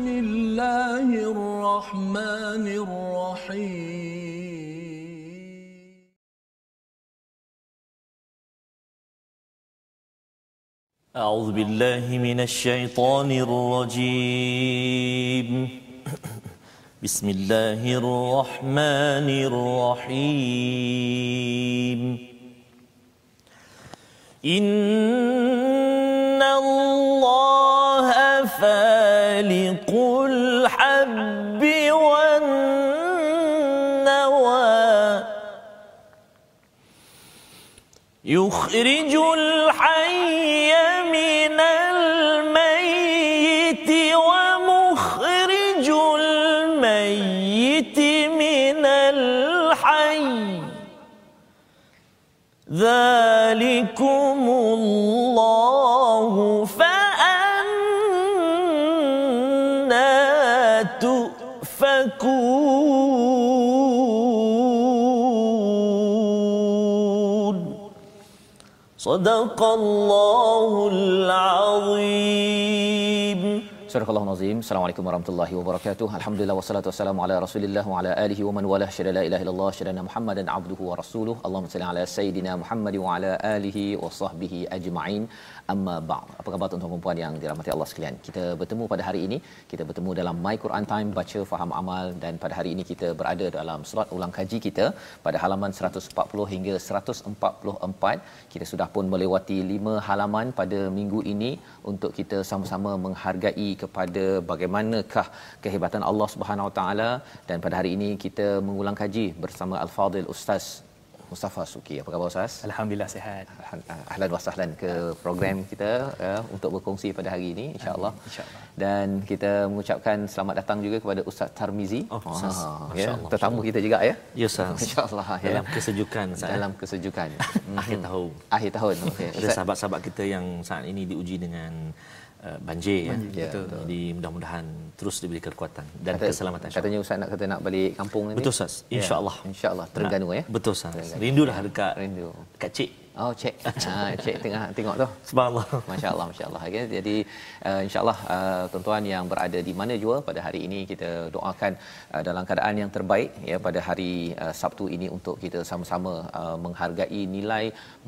بسم الله الرحمن الرحيم. أعوذ بالله من الشيطان الرجيم. بسم الله الرحمن الرحيم. إن الله فالق الحب والنوى. يخرج الحي من الميت ومخرج الميت من الحي. ذلكم الله. صدق الله العظيم Surah Al-Nazim. Assalamualaikum warahmatullahi wabarakatuh. Alhamdulillah wassalatu wassalamu ala Rasulillah wa ala alihi wa man wala syada la ilaha illallah syada Muhammadan abduhu wa rasuluh. Allahumma salli ala sayidina Muhammad wa ala alihi wa sahbihi ajma'in. Amma ba'd. Apa khabar tuan-tuan dan puan yang dirahmati Allah sekalian? Kita bertemu pada hari ini, kita bertemu dalam My Quran Time baca faham amal dan pada hari ini kita berada dalam surat ulang kaji kita pada halaman 140 hingga 144. Kita sudah pun melewati 5 halaman pada minggu ini untuk kita sama-sama menghargai kepada bagaimanakah kehebatan Allah Subhanahu Wa Taala dan pada hari ini kita mengulang kaji bersama Al-Fadil Ustaz Mustafa Suki. Apa khabar Ustaz? Alhamdulillah sihat. Ahlan wa sahlan ke program kita uh, untuk berkongsi pada hari ini insya-Allah. Insya-Allah. Dan kita mengucapkan selamat datang juga kepada Ustaz Tarmizi. Oh, Ustaz. ya, Masya-Allah. tetamu kita juga ya. Ya Ustaz. Insya-Allah ya. Dalam kesejukan Ustaz. Dalam kesejukan. Akhir tahun. Akhir tahun. Okey. Ada sahabat-sahabat kita yang saat ini diuji dengan uh, banjir, ya. Ya, betul. Jadi mudah-mudahan terus diberi kekuatan dan Kata- keselamatan. Katanya Ustaz nak kata nak balik kampung ni. Betul Ustaz. Insya-Allah. Ya, InsyaAllah Terengganu ya. Betul Ustaz. Rindulah dekat Rindu. dekat cik. Oh cek. ha, cek tengah tengok tu. Subhanallah. Masya-Allah masya-Allah. Okay. Jadi uh, insya-Allah uh, tuan-tuan yang berada di mana jua pada hari ini kita doakan uh, dalam keadaan yang terbaik ya pada hari uh, Sabtu ini untuk kita sama-sama uh, menghargai nilai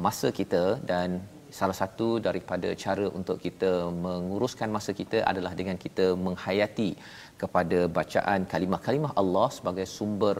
masa kita dan salah satu daripada cara untuk kita menguruskan masa kita adalah dengan kita menghayati kepada bacaan kalimah-kalimah Allah sebagai sumber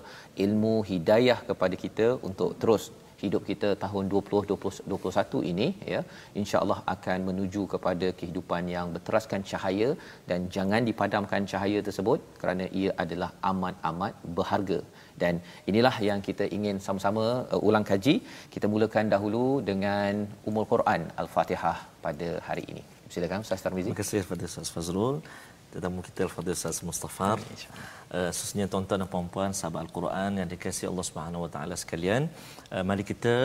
ilmu hidayah kepada kita untuk terus hidup kita tahun 2021 ini ya. Insyaallah akan menuju kepada kehidupan yang berteraskan cahaya dan jangan dipadamkan cahaya tersebut kerana ia adalah amat-amat berharga dan inilah yang kita ingin sama-sama uh, ulang kaji kita mulakan dahulu dengan umul Quran al-Fatihah pada hari ini silakan Ustaz Tarmizi Terima kasih kepada Ustaz Fazrul tetamu kita Al-Fadhil Ustaz Mustafar. Uh, khususnya tuan-tuan dan puan-puan sahabat Al-Quran yang dikasihi Allah Subhanahu Wa Taala sekalian. Uh, mari kita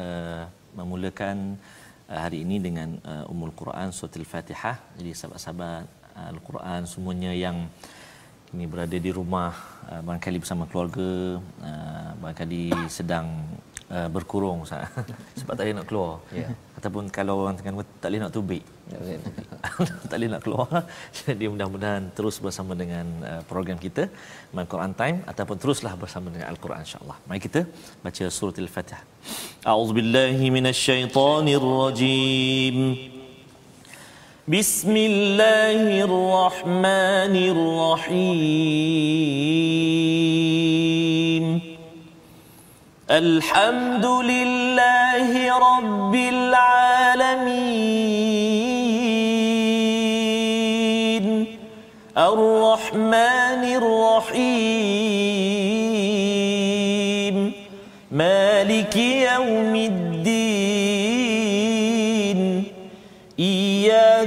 uh, memulakan uh, hari ini dengan uh, Ummul Quran Surah Al-Fatihah. Jadi sahabat-sahabat uh, Al-Quran semuanya yang ini berada di rumah uh, barangkali bersama keluarga uh, barangkali sedang uh, berkurung sebab tak boleh nak keluar. Ya. Ataupun kalau orang tengah tak boleh nak tubik. tak boleh nak keluar. Jadi mudah-mudahan terus bersama dengan uh, program kita My Quran Time ataupun teruslah bersama dengan Al-Quran insya-Allah. Mari kita baca surah Al-Fatihah. A'udzubillahi minasyaitonirrajim. بسم الله الرحمن الرحيم. الحمد لله رب العالمين. الرحمن الرحيم.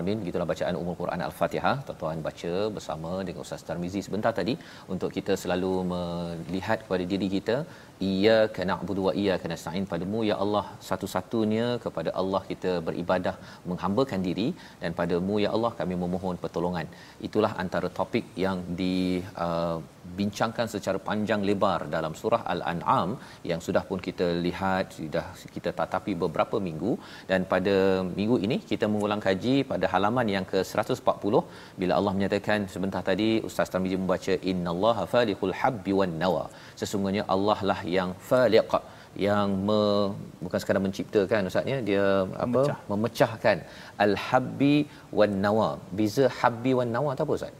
Alamin. Gitulah bacaan Ummul Quran Al-Fatihah. Tuan-tuan baca bersama dengan Ustaz Tarmizi sebentar tadi untuk kita selalu melihat kepada diri kita iyyaka na'budu wa iyyaka nasta'in padamu ya Allah satu-satunya kepada Allah kita beribadah menghambakan diri dan padamu ya Allah kami memohon pertolongan itulah antara topik yang di uh, bincangkan secara panjang lebar dalam surah al-an'am yang sudah pun kita lihat sudah kita tatapi beberapa minggu. Dan pada minggu ini kita mengulang kaji pada halaman yang ke-140 bila Allah menyatakan sebentar tadi ustaz Tarmizi membaca innallaha faliqul habbi wan nawa. Sesungguhnya Allah lah yang faliq yang me, bukan sekadar menciptakan ustaznya dia apa Memecah. memecahkan. Al habbi wan nawa. Beza habbi wan nawa tu apa ustaz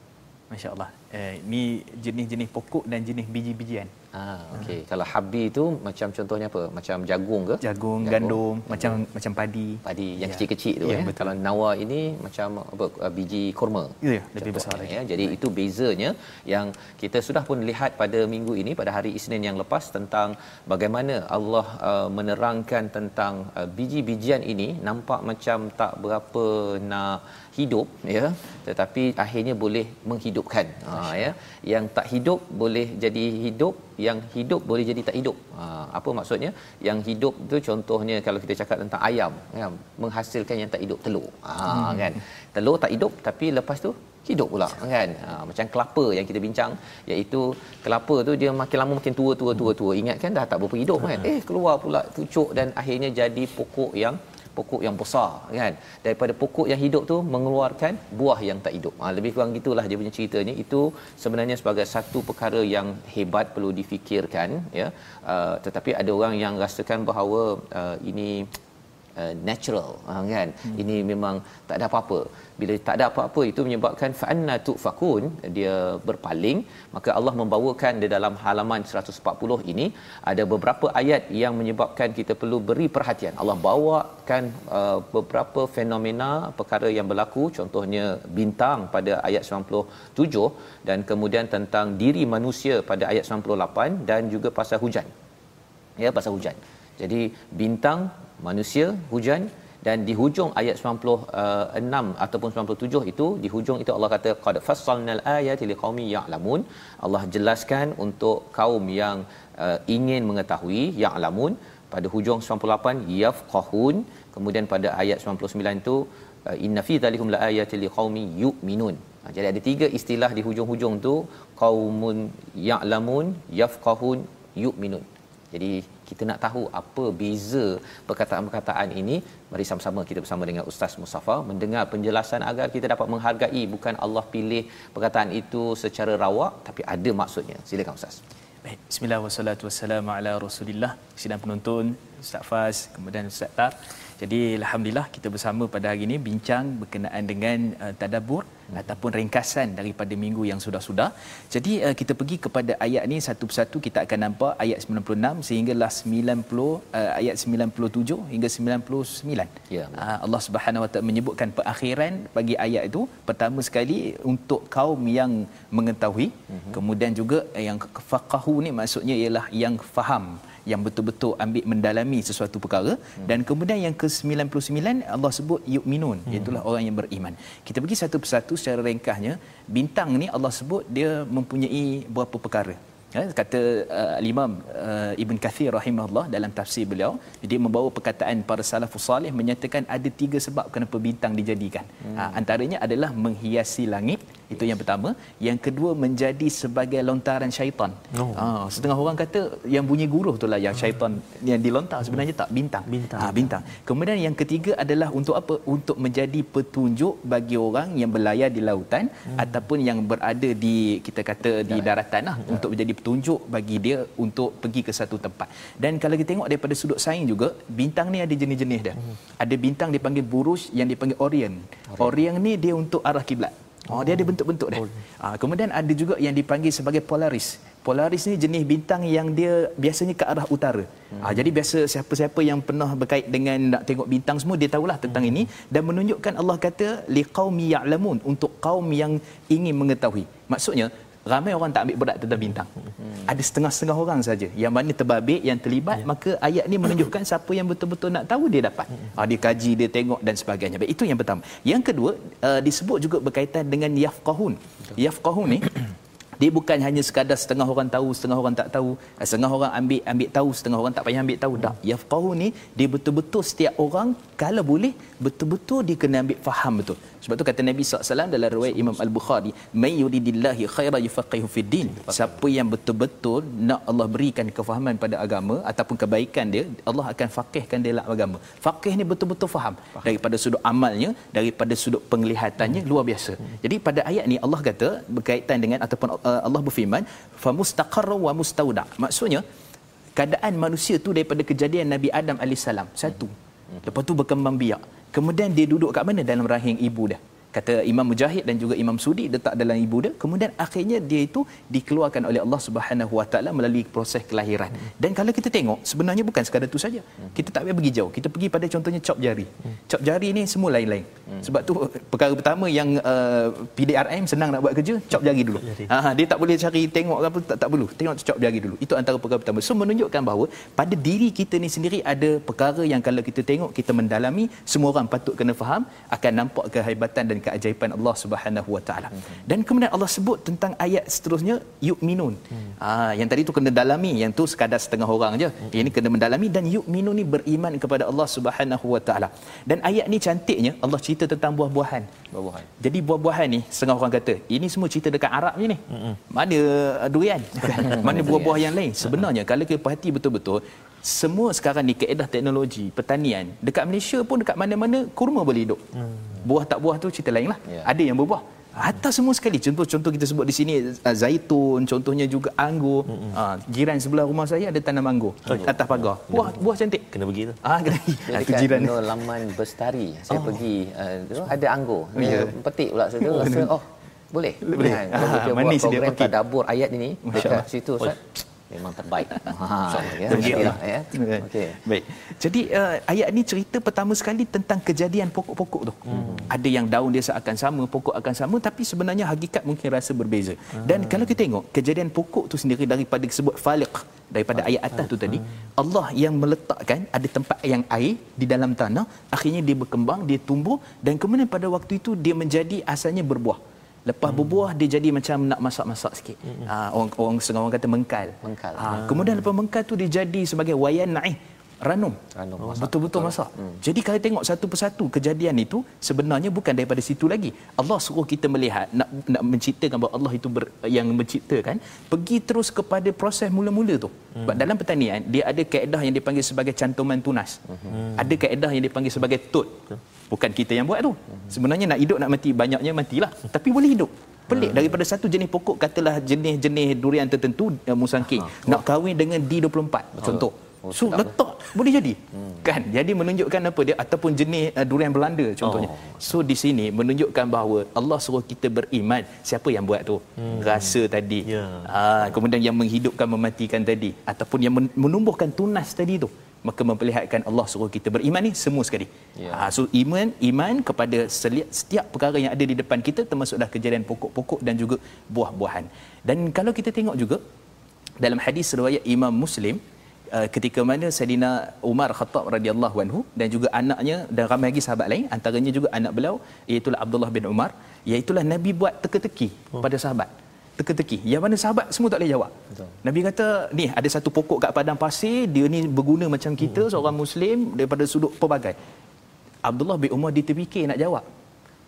Masya-Allah. Eh, ni jenis-jenis pokok dan jenis biji-bijian. Ah, okey. Kalau habbi tu macam contohnya apa? Macam jagung ke? Jagung, gandum, macam macam padi. padi yang Ya. kecil-kecil tu Ya, ya. betul. Kalau nawa ini macam apa uh, biji kurma. Ya, ya, lebih besar lagi. ya. Jadi itu bezanya yang kita sudah pun lihat pada minggu ini pada hari Isnin yang lepas tentang bagaimana Allah uh, menerangkan tentang uh, biji-bijian ini nampak macam tak berapa nak hidup ya tetapi akhirnya boleh menghidupkan ha ya yang tak hidup boleh jadi hidup yang hidup boleh jadi tak hidup. Ha apa maksudnya? Yang hidup tu contohnya kalau kita cakap tentang ayam ya menghasilkan yang tak hidup telur. Ha hmm. kan? Telur tak hidup tapi lepas tu hidup pula kan? Ha, macam kelapa yang kita bincang iaitu kelapa tu dia makin lama makin tua tua tua tua. Ingat kan dah tak berapa hidup kan? Eh keluar pula pucuk dan akhirnya jadi pokok yang pokok yang besar kan? Daripada pokok yang hidup tu mengeluarkan buah yang tak hidup. Ha, lebih kurang gitulah dia punya ceritanya. Itu sebenarnya sebagai satu perkara yang hebat perlu difikirkan ya. Uh, tetapi ada orang yang rasakan bahawa uh, ini uh, natural uh, kan? Hmm. ini memang tak ada apa-apa. Bila tak ada apa-apa itu menyebabkan fa'anna tufakun dia berpaling. Maka Allah membawakan di dalam halaman 140 ini ada beberapa ayat yang menyebabkan kita perlu beri perhatian. Allah bawakan uh, beberapa fenomena perkara yang berlaku. Contohnya bintang pada ayat 97 dan kemudian tentang diri manusia pada ayat 98 dan juga pasal hujan. Ya pasal hujan. Jadi bintang manusia hujan dan di hujung ayat 96 ataupun 97 itu di hujung itu Allah kata qad fassalnal ayati liqaumin ya'lamun. Allah jelaskan untuk kaum yang uh, ingin mengetahui ya'lamun pada hujung 98 yafqahun. Kemudian pada ayat 99 itu uh, inna fi dzalikum laayatil liqaumin yu'minun. Ha, jadi ada tiga istilah di hujung-hujung tu qaumun ya'lamun yafqahun yu'minun. Jadi kita nak tahu apa beza perkataan-perkataan ini mari sama-sama kita bersama dengan Ustaz Mustafa mendengar penjelasan agar kita dapat menghargai bukan Allah pilih perkataan itu secara rawak tapi ada maksudnya. Silakan Ustaz. Baik, bismillah wassalatu wassalamu ala Rasulillah. Sidang penonton, Ustaz Faz, kemudian Ustaz Tar. Jadi alhamdulillah kita bersama pada hari ini bincang berkenaan dengan uh, tadabbur hmm. ataupun ringkasan daripada minggu yang sudah-sudah. Jadi uh, kita pergi kepada ayat ni satu persatu kita akan nampak ayat 96 sehinggalah 90 uh, ayat 97 hingga 99. Ya. Uh, Allah Subhanahu Wa Taala menyebutkan perakhiran bagi ayat itu pertama sekali untuk kaum yang mengetahui mm-hmm. kemudian juga yang faqahu ni maksudnya ialah yang faham yang betul-betul ambil mendalami sesuatu perkara hmm. dan kemudian yang ke-99 Allah sebut yu'minun hmm. itulah orang yang beriman. Kita pergi satu persatu secara ringkasnya bintang ni Allah sebut dia mempunyai beberapa perkara. Ya, kata uh, Imam uh, Ibn Kathir rahimahullah dalam tafsir beliau dia membawa perkataan para salafus salih menyatakan ada tiga sebab kenapa bintang dijadikan. Hmm. Ha, antaranya adalah menghiasi langit itu yang pertama, yang kedua menjadi sebagai lontaran syaitan. Oh. Ha, setengah orang kata yang bunyi guruh itulah yang syaitan yang dilontar sebenarnya tak bintang. Bintang. Ha, bintang. Kemudian yang ketiga adalah untuk apa? Untuk menjadi petunjuk bagi orang yang berlayar di lautan hmm. ataupun yang berada di kita kata di daratan lah hmm. untuk menjadi petunjuk bagi dia untuk pergi ke satu tempat. Dan kalau kita tengok daripada sudut sains juga, bintang ni ada jenis-jenis dia. Hmm. Ada bintang dipanggil buruj yang dipanggil Orion. Orion, Orion ni dia untuk arah kiblat. Oh, dia ada bentuk-bentuk dia. Ah, kemudian ada juga yang dipanggil sebagai Polaris. Polaris ni jenis bintang yang dia biasanya ke arah utara. Hmm. Ah, jadi biasa siapa-siapa yang pernah berkait dengan nak tengok bintang semua dia tahulah tentang hmm. ini dan menunjukkan Allah kata liqaumi ya'lamun untuk kaum yang ingin mengetahui. Maksudnya ramai orang tak ambil berat tentang bintang. Ada setengah-setengah orang saja. Yang mana terbabit yang terlibat Ya. maka ayat ni menunjukkan siapa yang betul-betul nak tahu dia dapat. Ha, dia kaji dia tengok dan sebagainya. Baik, itu yang pertama. Yang kedua uh, disebut juga berkaitan dengan yafqahun. Yafqahun ni dia bukan hanya sekadar setengah orang tahu setengah orang tak tahu. Eh, setengah orang ambil ambil tahu setengah orang tak payah ambil tahu. Tak. Yafqahu ni dia betul-betul setiap orang kalau boleh betul-betul dia kena ambil faham betul sebab tu kata Nabi SAW dalam riwayat Imam Al-Bukhari may yuridillahi khairan yufaqihu fid din. Siapa yang betul-betul nak Allah berikan kefahaman pada agama ataupun kebaikan dia Allah akan faqihkan dia dalam agama. Faqih ni betul-betul faham. Daripada sudut amalnya daripada sudut penglihatannya luar biasa. Jadi pada ayat ni Allah kata berkaitan dengan ataupun uh, Allah berfirman famustaqarra wa mustauda maksudnya keadaan manusia tu daripada kejadian Nabi Adam alaihissalam. Satu. Lepas tu berkembang biak kemudian dia duduk kat mana? Dalam rahim ibu dia kata Imam Mujahid dan juga Imam Sudi letak dalam ibu dia. Kemudian akhirnya dia itu dikeluarkan oleh Allah Subhanahu Wa Taala melalui proses kelahiran. Dan kalau kita tengok sebenarnya bukan sekadar itu saja. Kita tak payah pergi jauh. Kita pergi pada contohnya cop jari. Cop jari ni semua lain-lain. Sebab tu perkara pertama yang uh, PDRM senang nak buat kerja cop jari dulu. Ha, dia tak boleh cari tengok apa tak, tak perlu. Tengok cop jari dulu. Itu antara perkara pertama. So menunjukkan bahawa pada diri kita ni sendiri ada perkara yang kalau kita tengok kita mendalami semua orang patut kena faham akan nampak kehebatan dan keajaiban Allah Subhanahu Wa Taala. Dan kemudian Allah sebut tentang ayat seterusnya yu'minun. Hmm. Ah yang tadi tu kena dalami, yang tu sekadar setengah orang aja. Hmm. Yang ni kena mendalami dan yu'minun ni beriman kepada Allah Subhanahu Wa Taala. Dan ayat ni cantiknya Allah cerita tentang buah-buahan. Buah-buahan. Jadi buah-buahan ni setengah orang kata, ini semua cerita dekat Arab je ni. Hmm. Mana uh, durian? Mana buah-buah yang lain? Sebenarnya kalau kita perhati betul-betul semua sekarang ni keedah teknologi pertanian dekat Malaysia pun dekat mana-mana kurma boleh hidup. Hmm. Buah tak buah tu cerita lain lah. Ya. Ada yang berbuah. Hatta semua sekali contoh-contoh kita sebut di sini uh, zaitun, contohnya juga anggur. Hmm, Uh, jiran sebelah rumah saya ada tanam anggur atas pagar. Buah buah cantik. Kena pergi tu. Ah kena. Tu dekat jiran. Nur Laman Bestari. Saya Oh. pergi uh, tu ada anggur. Oh. Dia petik pula situ rasa oh boleh. Boleh. Kalau kita buat manis dia okey. tadabbur ayat ini dekat situ Ustaz. Memang terbaik. Ha ya. Okeylah ya. Okey. Baik. Jadi uh, ayat ni cerita pertama sekali tentang kejadian pokok-pokok tu. Hmm. Ada yang daun dia akan sama, pokok akan sama tapi sebenarnya hakikat mungkin rasa berbeza. Hmm. Dan kalau kita tengok kejadian pokok tu sendiri daripada disebut faliq daripada ayat atas tu tadi, Allah yang meletakkan ada tempat yang air di dalam tanah, akhirnya dia berkembang, dia tumbuh dan kemudian pada waktu itu dia menjadi asalnya berbuah. Lepas berbuah dia jadi macam nak masak-masak sikit. Ha, orang orang setengah orang kata mengkal. Mengkal. Ha, kemudian lepas mengkal tu dia jadi sebagai wayan naih ranum. Ranum, masak. Betul-betul masak. Hmm. Jadi kalau tengok satu persatu kejadian itu sebenarnya bukan daripada situ lagi. Allah suruh kita melihat nak nak menciptakan bahawa Allah itu ber, yang menciptakan pergi terus kepada proses mula-mula tu. Hmm. Sebab dalam pertanian dia ada kaedah yang dipanggil sebagai cantuman tunas. Hmm. Ada kaedah yang dipanggil sebagai tut. Bukan kita yang buat tu. Sebenarnya nak hidup nak mati banyaknya matilah. Tapi boleh hidup. Pelik daripada satu jenis pokok katalah jenis-jenis durian tertentu uh, musangking nak kahwin dengan D24 contoh. Oh, So letak boleh jadi. Hmm. Kan? Jadi menunjukkan apa dia ataupun jenis uh, durian Belanda contohnya. Oh. So di sini menunjukkan bahawa Allah suruh kita beriman. Siapa yang buat tu? Hmm. Rasa tadi. Ya. Ah kemudian yang menghidupkan mematikan tadi ataupun yang men- menumbuhkan tunas tadi tu. Maka memperlihatkan Allah suruh kita beriman ni semua sekali. Ya. Ah so iman iman kepada setiap perkara yang ada di depan kita termasuklah kejadian pokok-pokok dan juga buah-buahan. Dan kalau kita tengok juga dalam hadis riwayat Imam Muslim uh, ketika mana Saidina Umar Khattab radhiyallahu anhu dan juga anaknya dan ramai lagi sahabat lain antaranya juga anak beliau iaitu Abdullah bin Umar iaitu Nabi buat teka-teki oh. pada sahabat teka-teki yang mana sahabat semua tak boleh jawab Betul. Nabi kata ni ada satu pokok kat padang pasir dia ni berguna macam kita Hmm. seorang muslim daripada sudut pelbagai Abdullah bin Umar dia terfikir nak jawab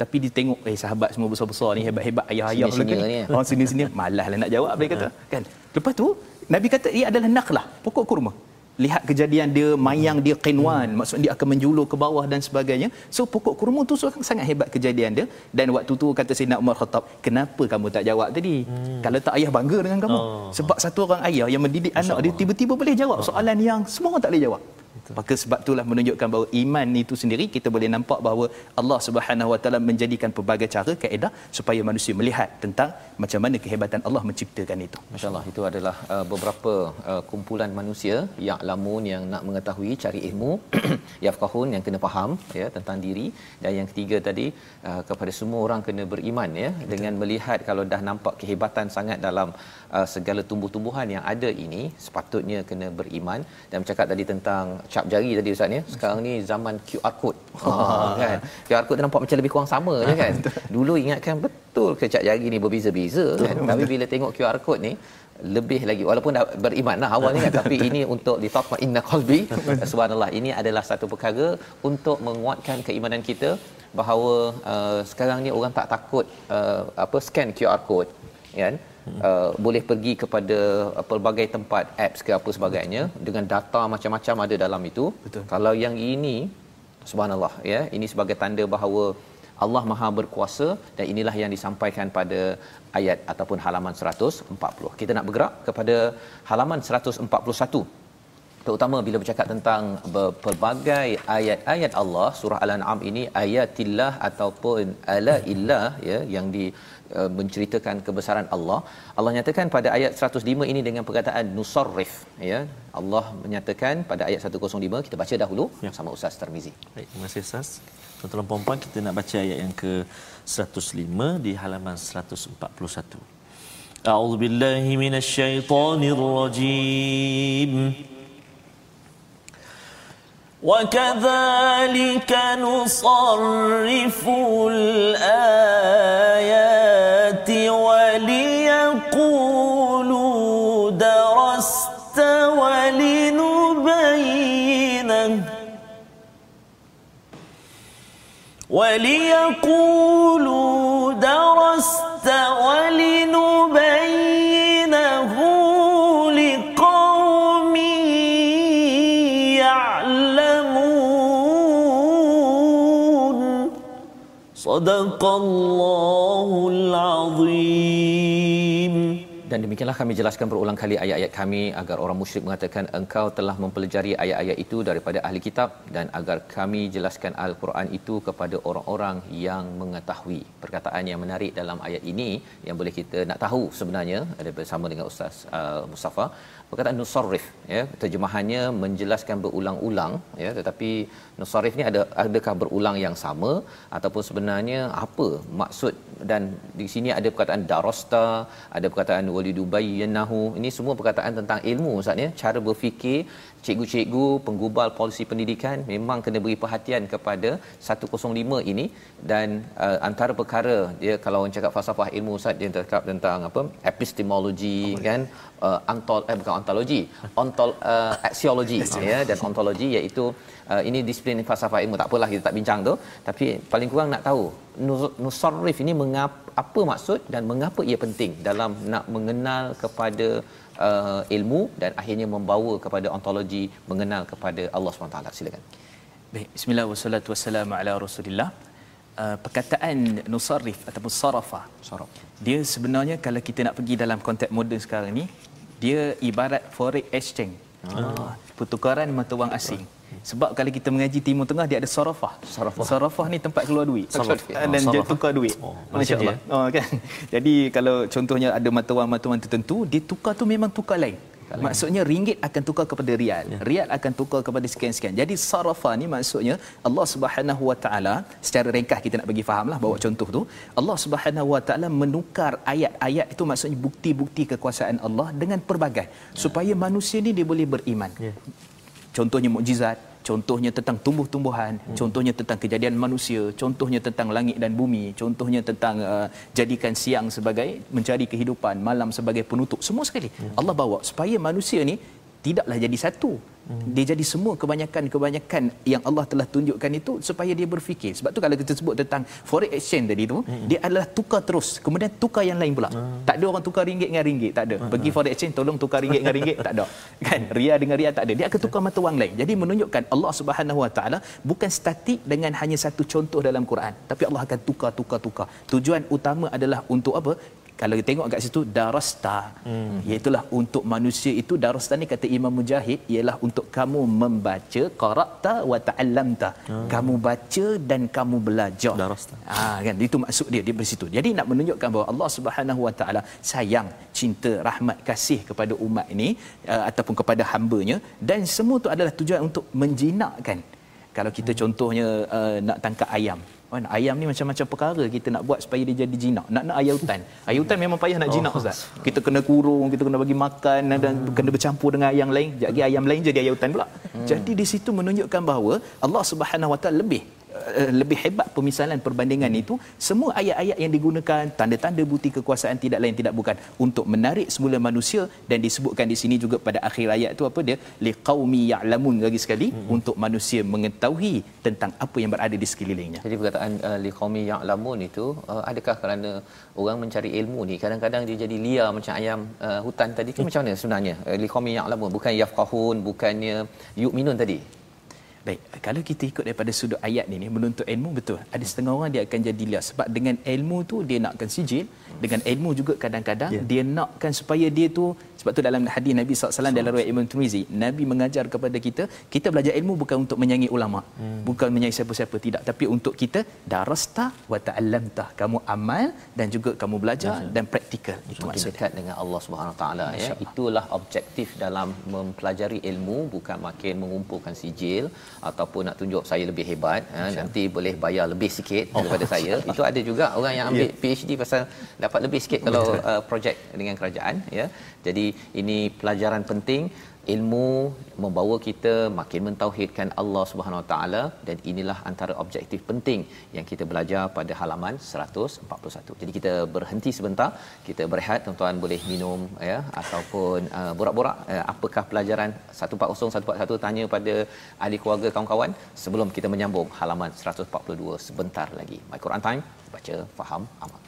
tapi dia tengok eh sahabat semua besar-besar ni hebat-hebat ayah-ayah Senior-senior ni. Oh sini-sini malaslah nak jawab dia kata kan. Lepas tu Nabi kata ia adalah naklah, pokok kurma. Lihat kejadian dia mayang dia qinwan, hmm. maksudnya dia akan menjulur ke bawah dan sebagainya. So pokok kurma tu sangat sangat hebat kejadian dia dan waktu tu kata Sayyidina Umar Khattab, "Kenapa kamu tak jawab tadi? Hmm. Kalau tak ayah bangga dengan kamu." Oh. Sebab satu orang ayah yang mendidik anak dia tiba-tiba boleh jawab soalan yang semua orang tak boleh jawab. Maka sebab itulah menunjukkan bahawa iman itu sendiri kita boleh nampak bahawa Allah Subhanahu Wa Taala menjadikan pelbagai cara kaedah supaya manusia melihat tentang macam mana kehebatan Allah menciptakan itu. Masya-Allah itu adalah uh, beberapa uh, kumpulan manusia yang lamun yang nak mengetahui cari ilmu yafqahun yang kena faham ya tentang diri dan yang ketiga tadi uh, kepada semua orang kena beriman ya Betul. dengan melihat kalau dah nampak kehebatan sangat dalam uh, segala tumbuh-tumbuhan yang ada ini sepatutnya kena beriman dan bercakap tadi tentang cap jari tadi ustaz ya sekarang ni zaman QR code. Oh, kan? QR code tu nampak macam lebih kurang sama je kan? Dulu ingatkan betul ke cap jari ni berbeza-beza kan? Tapi bila tengok QR code ni lebih lagi. Walaupun dah beriman lah awalnya kan tapi ini untuk ditatma inna qalbi. Subhanallah ini adalah satu perkara untuk menguatkan keimanan kita bahawa uh, sekarang ni orang tak takut uh, apa scan QR code kan uh, boleh pergi kepada uh, pelbagai tempat apps ke apa sebagainya dengan data macam-macam ada dalam itu Betul. kalau yang ini subhanallah ya ini sebagai tanda bahawa Allah Maha berkuasa dan inilah yang disampaikan pada ayat ataupun halaman 140. Kita nak bergerak kepada halaman 141 terutama bila bercakap tentang pelbagai ayat-ayat Allah surah al-an'am ini ayatillah ataupun ala illah ya yang di uh, menceritakan kebesaran Allah. Allah nyatakan pada ayat 105 ini dengan perkataan nusarrif ya. Allah menyatakan pada ayat 105 kita baca dahulu ya. sama Ustaz Tarmizi baik terima kasih Ustaz. Tuan-tuan puan kita nak baca ayat yang ke 105 di halaman 141 A'udzu billahi minasyaitonir rajim وكذلك نصرف الآيات وليقولوا درست ولنبينه وليقولوا درست ولنبينه صدق الله العظيم dan demikianlah kami jelaskan berulang kali ayat-ayat kami agar orang musyrik mengatakan engkau telah mempelajari ayat-ayat itu daripada ahli kitab dan agar kami jelaskan al-Quran itu kepada orang-orang yang mengetahui. Perkataan yang menarik dalam ayat ini yang boleh kita nak tahu sebenarnya ada bersama dengan Ustaz uh, Mustafa perkataan nusarrif ya. Terjemahannya menjelaskan berulang-ulang ya. Tetapi nusarrif ni ada adakah berulang yang sama? Ataupun sebenarnya apa maksud? Dan di sini ada perkataan darasta ada perkataan walidubayyinahu ini semua perkataan tentang ilmu ustaz ya. Cara berfikir cikgu-cikgu penggubal polisi pendidikan memang kena beri perhatian kepada 105 ini dan uh, antara perkara dia kalau orang cakap falsafah ilmu ustaz dia cakap tentang apa? Epistemologi apa kan? Uh, antol eh bukan ontologi ontol uh, axiology ya dan ontologi iaitu uh, ini disiplin falsafah ilmu. Tak apalah kita tak bincang tu. Tapi paling kurang nak tahu nusarrif ini mengapa apa maksud dan mengapa ia penting dalam nak mengenal kepada uh, ilmu dan akhirnya membawa kepada ontologi mengenal kepada Allah SWT silakan. Baik bismillah wassalatu wassalamu ala rasulillah. Uh, perkataan nusarrif ataupun sarafa saraf dia sebenarnya kalau kita nak pergi dalam konteks moden sekarang ni dia ibarat forex exchange. Ah. pertukaran mata wang asing sebab kalau kita mengaji Timur Tengah dia ada sarafah. Sarafah. Sarafah ni tempat keluar duit. Sarafah. Dan dia tukar duit. Oh, Masya-Allah. Oh kan. Jadi kalau contohnya ada mata wang-mata wang tertentu, dia tukar tu memang tukar lain. Maksudnya ringgit akan tukar kepada rial. Ya. Rial akan tukar kepada sekian-sekian. Jadi sarafah ni maksudnya Allah Subhanahu Wa Taala secara ringkas kita nak bagi fahamlah bawa contoh tu Allah Subhanahu Wa Taala menukar ayat-ayat itu maksudnya bukti-bukti kekuasaan Allah dengan pelbagai supaya manusia ni dia boleh beriman. Ya. Contohnya mukjizat, contohnya tentang tumbuh-tumbuhan, hmm. contohnya tentang kejadian manusia, contohnya tentang langit dan bumi, contohnya tentang uh, jadikan siang sebagai mencari kehidupan, malam sebagai penutup. Semua sekali hmm. Allah bawa supaya manusia ni tidaklah jadi satu. Hmm. Dia jadi semua kebanyakan-kebanyakan yang Allah telah tunjukkan itu supaya dia berfikir. Sebab tu kalau kita sebut tentang forex exchange tadi tu, hmm. dia adalah tukar terus. Kemudian tukar yang lain pula. Hmm. Tak ada orang tukar ringgit dengan ringgit, tak ada. Hmm. Pergi forex exchange tolong tukar ringgit dengan ringgit, tak ada. Kan? Ria dengan ria tak ada. Dia akan tukar mata wang lain. Jadi menunjukkan Allah Subhanahu Wa Taala bukan statik dengan hanya satu contoh dalam Quran, tapi Allah akan tukar tukar tukar. Tujuan utama adalah untuk apa? Kalau kita tengok kat situ darasta hmm. iaitulah untuk manusia itu darasta ni kata Imam Mujahid ialah untuk kamu membaca qara'ta wa ta'allamta hmm. kamu baca dan kamu belajar Darasta. ha kan itu maksud dia dia bersitu jadi nak menunjukkan bahawa Allah Subhanahu wa taala sayang cinta rahmat kasih kepada umat ini uh, ataupun kepada hamba-Nya dan semua tu adalah tujuan untuk menjinakkan kalau kita hmm. contohnya uh, nak tangkap ayam Kan ayam ni macam-macam perkara kita nak buat supaya dia jadi jinak. Nak nak ayam hutan. Ayam hutan memang payah nak jinak ustaz. Kita kena kurung, kita kena bagi makan dan hmm. kena bercampur dengan ayam lain. Jadi ayam lain jadi ayam hutan pula. Hmm. Jadi di situ menunjukkan bahawa Allah Subhanahu Wa Taala lebih lebih hebat pemisalan perbandingan itu semua ayat-ayat yang digunakan tanda-tanda bukti kekuasaan tidak lain tidak bukan untuk menarik semula manusia dan disebutkan di sini juga pada akhir ayat itu apa dia? Liqaumi ya'lamun lagi sekali hmm. untuk manusia mengetahui tentang apa yang berada di sekelilingnya. Jadi perkataan uh, liqaumi ya'lamun itu uh, adakah kerana orang mencari ilmu ni? Kadang-kadang dia jadi liar macam ayam uh, hutan tadi. Tu hmm. macam mana sebenarnya? Uh, liqaumi ya'lamun bukan yafqahun bukannya yu'minun tadi Baik, kalau kita ikut daripada sudut ayat ni, menuntut ilmu betul. Ada setengah orang dia akan jadi liar sebab dengan ilmu tu dia nakkan sijil, dengan ilmu juga kadang-kadang yeah. dia nakkan supaya dia tu sebab tu dalam hadis Nabi SAW dalam riwayat Imam Tirmizi, Nabi mengajar kepada kita, kita belajar ilmu bukan untuk menyanyi ulama, hmm. bukan menyanyi siapa-siapa tidak, tapi untuk kita darasta wa ta'allamta. Kamu amal dan juga kamu belajar Masya. dan praktikal. Itu maksud dekat dengan Allah Subhanahu taala ya. Itulah objektif dalam mempelajari ilmu bukan makin mengumpulkan sijil ataupun nak tunjuk saya lebih hebat ha, nanti boleh bayar lebih sikit oh. daripada saya itu ada juga orang yang ambil yeah. PhD pasal dapat lebih sikit kalau uh, projek dengan kerajaan ya jadi ini pelajaran penting ilmu membawa kita makin mentauhidkan Allah Subhanahu Wa Taala dan inilah antara objektif penting yang kita belajar pada halaman 141. Jadi kita berhenti sebentar, kita berehat tuan-tuan boleh minum ya ataupun uh, borak-borak uh, apakah pelajaran 140 141 tanya pada ahli keluarga kawan-kawan sebelum kita menyambung halaman 142 sebentar lagi. My Quran Time baca faham amal.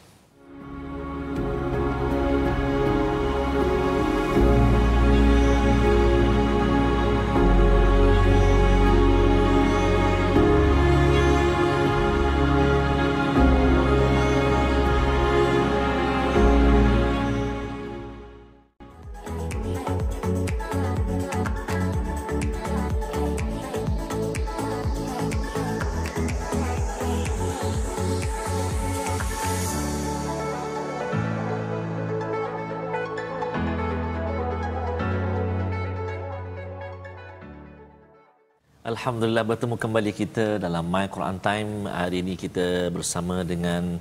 Alhamdulillah bertemu kembali kita dalam My Quran Time. Hari ini kita bersama dengan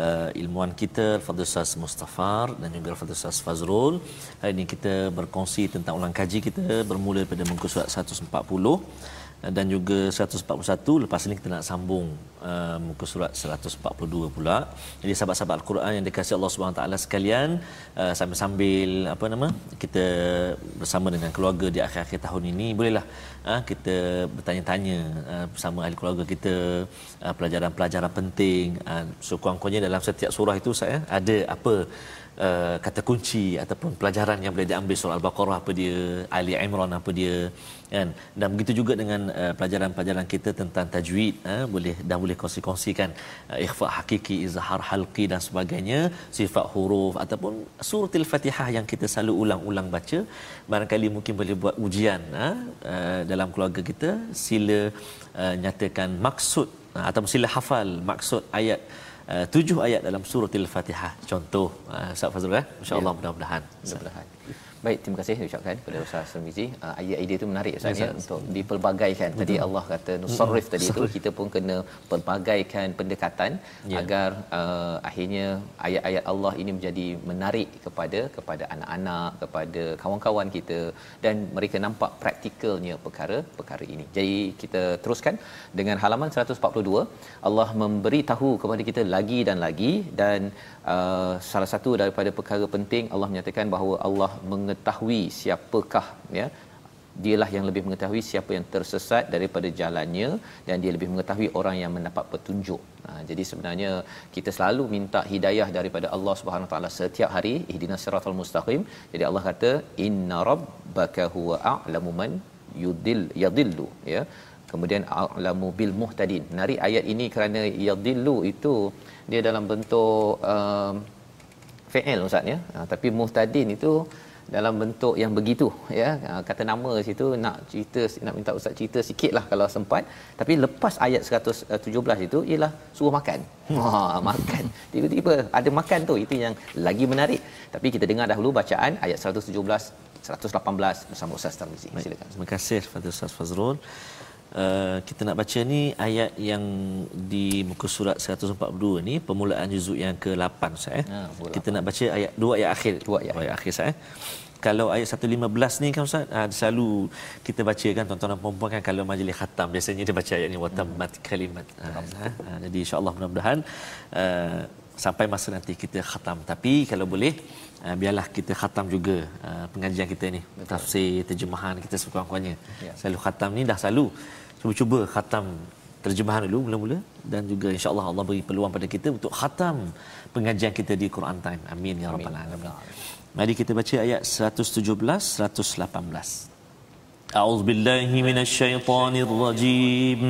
uh, ilmuwan kita Fadil Ustaz Mustafar dan juga Fadil Ustaz Fazrul. Hari ini kita berkongsi tentang ulang kaji kita bermula pada muka surat 140 dan juga 141 lepas ini kita nak sambung uh, muka surat 142 pula. Jadi sahabat-sahabat Al-Quran yang dikasihi Allah Subhanahu taala sekalian uh, sambil-sambil apa nama kita bersama dengan keluarga di akhir-akhir tahun ini bolehlah uh, kita bertanya-tanya uh, bersama ahli keluarga kita uh, pelajaran-pelajaran penting uh, sekurang-kurangnya dalam setiap surah itu saya ada apa uh, kata kunci ataupun pelajaran yang boleh diambil surah Al-Baqarah apa dia, Ali Imran apa dia kan? Dan begitu juga dengan uh, pelajaran-pelajaran kita tentang tajwid uh, boleh dah boleh kongsi-kongsikan uh, ikhfa hakiki izhar halqi dan sebagainya sifat huruf ataupun surah al-Fatihah yang kita selalu ulang-ulang baca. Barangkali mungkin boleh buat ujian uh, uh, dalam keluarga kita sila uh, nyatakan maksud uh, ataupun sila hafal maksud ayat tujuh ayat dalam surah al-Fatihah contoh uh, Ustaz Fazrul eh? Insyaallah ya. mudah-mudahan. Mudah-mudahan Baik, terima kasih ucapkan kepada Ustaz Sumizi. Uh, idea itu menarik Ustaz ya, untuk dipelbagaikan. Betul. Tadi Allah kata nusarrif tadi itu kita pun kena pelbagaikan pendekatan ya. agar uh, akhirnya ayat-ayat Allah ini menjadi menarik kepada kepada anak-anak, kepada kawan-kawan kita dan mereka nampak praktikalnya perkara-perkara ini. Jadi kita teruskan dengan halaman 142. Allah memberi tahu kepada kita lagi dan lagi dan uh, salah satu daripada perkara penting Allah menyatakan bahawa Allah mengetahui siapakah ya dialah yang lebih mengetahui siapa yang tersesat daripada jalannya dan dia lebih mengetahui orang yang mendapat petunjuk. Ha, jadi sebenarnya kita selalu minta hidayah daripada Allah Subhanahu taala setiap hari ihdinas siratal mustaqim. Jadi Allah kata inna rabbaka huwa a'lamu man yudil yadillu ya. Kemudian a'lamu bil muhtadin. Nari ayat ini kerana yadillu itu dia dalam bentuk uh, fi'il ustaz ya uh, tapi muhtadin itu dalam bentuk yang begitu ya uh, kata nama situ nak cerita nak minta ustaz cerita sikitlah kalau sempat tapi lepas ayat 117 itu ialah suruh makan wah makan tiba-tiba ada makan tu itu yang lagi menarik tapi kita dengar dahulu bacaan ayat 117 118 bersama Ustaz Tarmizi. Silakan. Terima kasih kepada Ustaz Fazrul. Uh, kita nak baca ni ayat yang di muka surat 142 ni permulaan juzuk yang ke-8 Ustaz eh. Ha, kita nak baca ayat dua ayat akhir. Dua ayat. Dua ayat akhir Ustaz eh. Kalau ayat 115 ni kan Ustaz, uh, selalu kita baca kan tuan-tuan dan puan kan kalau majlis khatam biasanya dia baca ayat ni watammat kalimat. Uh, uh, jadi insya-Allah mudah-mudahan uh, sampai masa nanti kita khatam. Tapi kalau boleh uh, biarlah kita khatam juga uh, pengajian kita ni Betul. tafsir terjemahan kita sekurang-kurangnya ya. selalu khatam ni dah selalu cuba-cuba khatam terjemahan dulu mula-mula dan juga insya-Allah Allah beri peluang pada kita untuk khatam pengajian kita di Quran Time amin ya rabbal alamin mari kita baca ayat 117 118 A'udzubillahi minasyaitonirrajim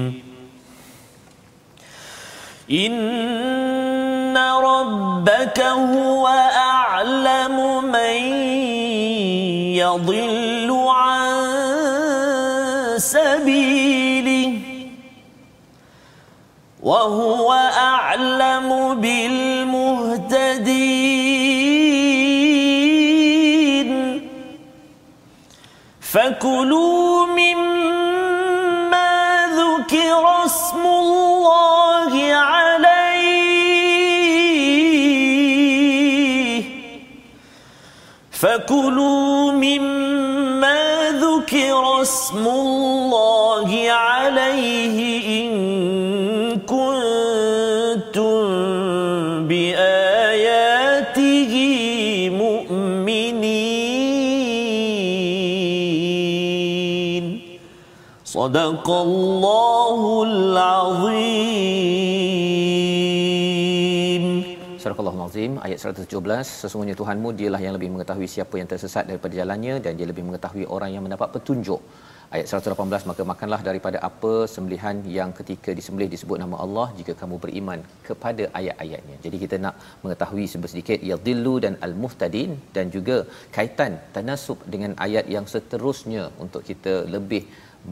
إن ربك هو أعلم من يضل عن سبيله وهو أعلم بالمهتدين. فكلوا مما ذكر اسم الله عليه. فكلوا مما ذكر اسم الله عليه إن صدق الله العظيم Surah Al-Azim ayat 117 sesungguhnya Tuhanmu dialah yang lebih mengetahui siapa yang tersesat daripada jalannya dan dia lebih mengetahui orang yang mendapat petunjuk. Ayat 118 maka makanlah daripada apa sembelihan yang ketika disembelih disebut nama Allah jika kamu beriman kepada ayat-ayatnya. Jadi kita nak mengetahui sedikit yadillu dan al-muhtadin dan juga kaitan tanasub dengan ayat yang seterusnya untuk kita lebih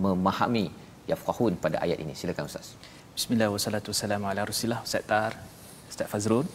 memahami yafqahun pada ayat ini. Silakan ustaz. Bismillah wassalatu wassalamu ala Rasulillah Ustaz Tar Ustaz Fazrul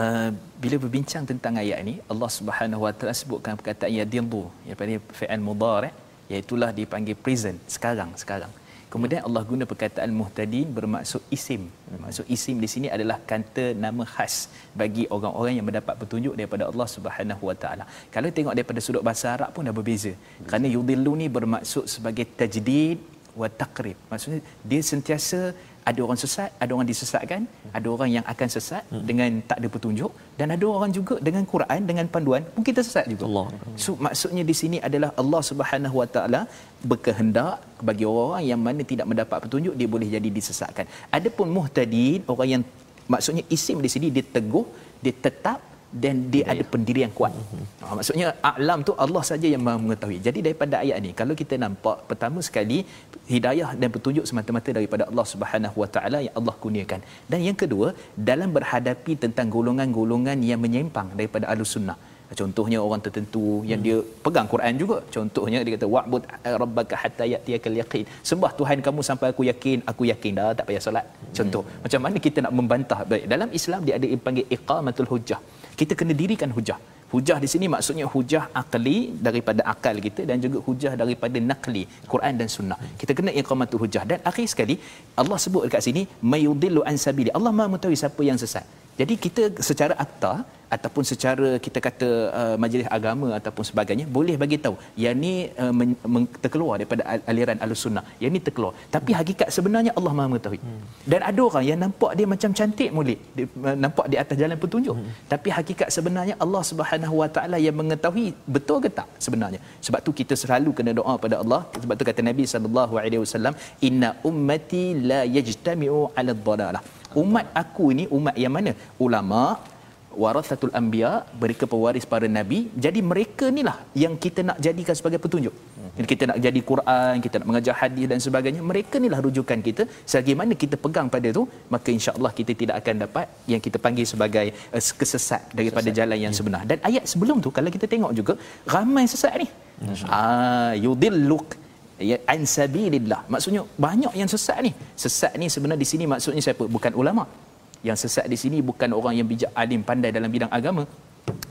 uh, bila berbincang tentang ayat ini Allah Subhanahu wa taala sebutkan perkataan yadillu daripada fi'il mudhari iaitu dipanggil present sekarang sekarang Kemudian Allah guna perkataan muhtadin bermaksud isim. Maksud isim di sini adalah kata nama khas bagi orang-orang yang mendapat petunjuk daripada Allah Subhanahu Wa Taala. Kalau tengok daripada sudut bahasa Arab pun dah berbeza. Kerana yudillu ni bermaksud sebagai tajdid wa taqrib. Maksudnya dia sentiasa ada orang sesat, ada orang disesatkan, ada orang yang akan sesat hmm. dengan tak ada petunjuk dan ada orang juga dengan Quran dengan panduan pun kita sesat juga. Allah. So maksudnya di sini adalah Allah Subhanahu Wa Taala berkehendak bagi orang yang mana tidak mendapat petunjuk dia boleh jadi disesatkan. Adapun muhtadin orang yang maksudnya isim di sini dia teguh, dia tetap dan dia Hidayah. ada pendirian kuat. Ha, maksudnya alam tu Allah saja yang maha mengetahui. Jadi daripada ayat ni kalau kita nampak pertama sekali hidayah dan petunjuk semata-mata daripada Allah Subhanahu Wa Taala yang Allah kurniakan. Dan yang kedua dalam berhadapi tentang golongan-golongan yang menyimpang daripada Ahlussunnah. Contohnya orang tertentu yang dia pegang Quran juga. Contohnya dia kata wa'bud rabbaka hatta ya'tiyakal yaqin. Sembah Tuhan kamu sampai aku yakin, aku yakin dah tak payah solat. Contoh. Hmm. Macam mana kita nak membantah? Baik, dalam Islam dia ada panggil iqamatul hujjah. Kita kena dirikan hujah. Hujah di sini maksudnya hujah akli daripada akal kita dan juga hujah daripada nakli Quran dan sunnah. Kita kena iqamatul hujah dan akhir sekali Allah sebut dekat sini mayudillu an sabili. Allah Maha mengetahui siapa yang sesat. Jadi kita secara akta ataupun secara kita kata uh, majlis agama ataupun sebagainya boleh bagi tahu yang ni uh, men- men- terkeluar daripada aliran al-sunnah. Yang ni terkeluar. Tapi hakikat sebenarnya Allah Maha mengetahui. Hmm. dan ada orang yang nampak dia macam cantik dia, uh, nampak di atas jalan petunjuk. Hmm. tapi hakikat sebenarnya Allah Subhanahu Wa Taala yang mengetahui betul ke tak sebenarnya. Sebab tu kita selalu kena doa pada Allah. Sebab tu kata Nabi sallallahu alaihi wasallam inna ummati la yajtami'u 'ala dhalalah. Umat aku ini umat yang mana? Ulama warasatul anbiya mereka pewaris para nabi jadi mereka inilah yang kita nak jadikan sebagai petunjuk Jadi kita nak jadi Quran, kita nak mengajar hadis dan sebagainya, mereka inilah rujukan kita. Selagi mana kita pegang pada itu, maka insya-Allah kita tidak akan dapat yang kita panggil sebagai uh, kesesat daripada sesat. jalan yang ya. sebenar. Dan ayat sebelum tu kalau kita tengok juga ramai sesat ni. Ah yudilluk ya ansabilillah. Maksudnya banyak yang sesat ni. Sesat ni sebenarnya di sini maksudnya siapa? Bukan ulama. Yang sesat di sini bukan orang yang bijak alim pandai dalam bidang agama,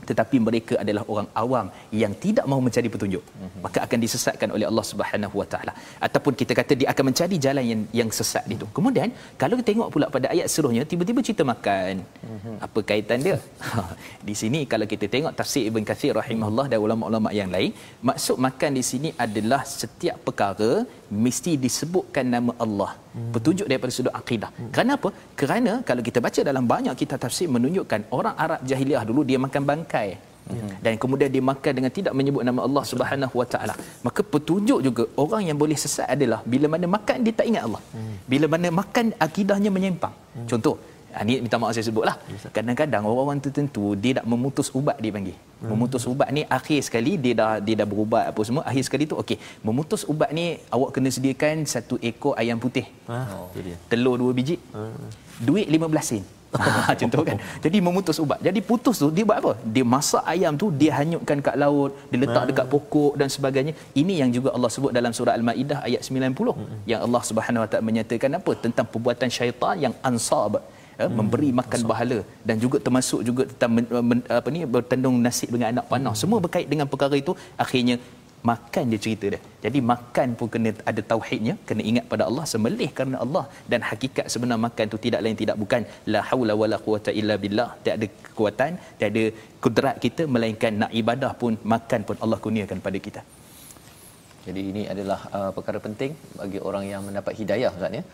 tetapi mereka adalah orang awam yang tidak mahu mencari petunjuk. Mm-hmm. maka akan disesatkan oleh Allah Subhanahu Wa Taala. Ataupun kita kata dia akan mencari jalan yang yang sesat itu kemudian kalau kita tengok pula pada ayat seterusnya tiba-tiba cerita makan. Mm-hmm. apa kaitan dia? Di sini kalau kita tengok tafsir Ibn Kathir rahimahullah dan ulama-ulama yang lain maksud makan di sini adalah setiap perkara mesti disebutkan nama Allah hmm. petunjuk daripada sudut akidah hmm. kerana apa kerana kalau kita baca dalam banyak kitab tafsir menunjukkan orang Arab jahiliah dulu dia makan bangkai hmm. dan kemudian dia makan dengan tidak menyebut nama Allah Subhanahu Wa Taala maka petunjuk juga orang yang boleh sesat adalah bila mana makan dia tak ingat Allah hmm. bila mana makan akidahnya menyimpang hmm. contoh ini ha, minta maaf saya sebutlah. Kadang-kadang orang-orang tertentu dia nak memutus ubat dia panggil. Hmm. Memutus ubat ni akhir sekali dia dah dia dah berubat apa semua akhir sekali tu okey. Memutus ubat ni awak kena sediakan satu ekor ayam putih. Ha. Oh. Telur dua biji. Ha. Duit 15 sen. Ha, contoh kan. Jadi memutus ubat. Jadi putus tu dia buat apa? Dia masak ayam tu, dia hanyutkan kat laut, dia letak dekat pokok dan sebagainya. Ini yang juga Allah sebut dalam surah Al-Maidah ayat 90. Hmm. Yang Allah Subhanahu Wa Taala menyatakan apa? Tentang perbuatan syaitan yang ansab ya, hmm. memberi makan Masuk. bahala dan juga termasuk juga tentang men, men, apa ni bertandung nasib dengan anak panah hmm. semua berkait dengan perkara itu akhirnya makan dia cerita dia jadi makan pun kena ada tauhidnya kena ingat pada Allah sembelih kerana Allah dan hakikat sebenar makan tu tidak lain tidak bukan la haula wala quwata illa billah tak ada kekuatan tak ada kudrat kita melainkan nak ibadah pun makan pun Allah kurniakan pada kita jadi ini adalah uh, perkara penting bagi orang yang mendapat hidayah Ustaz ya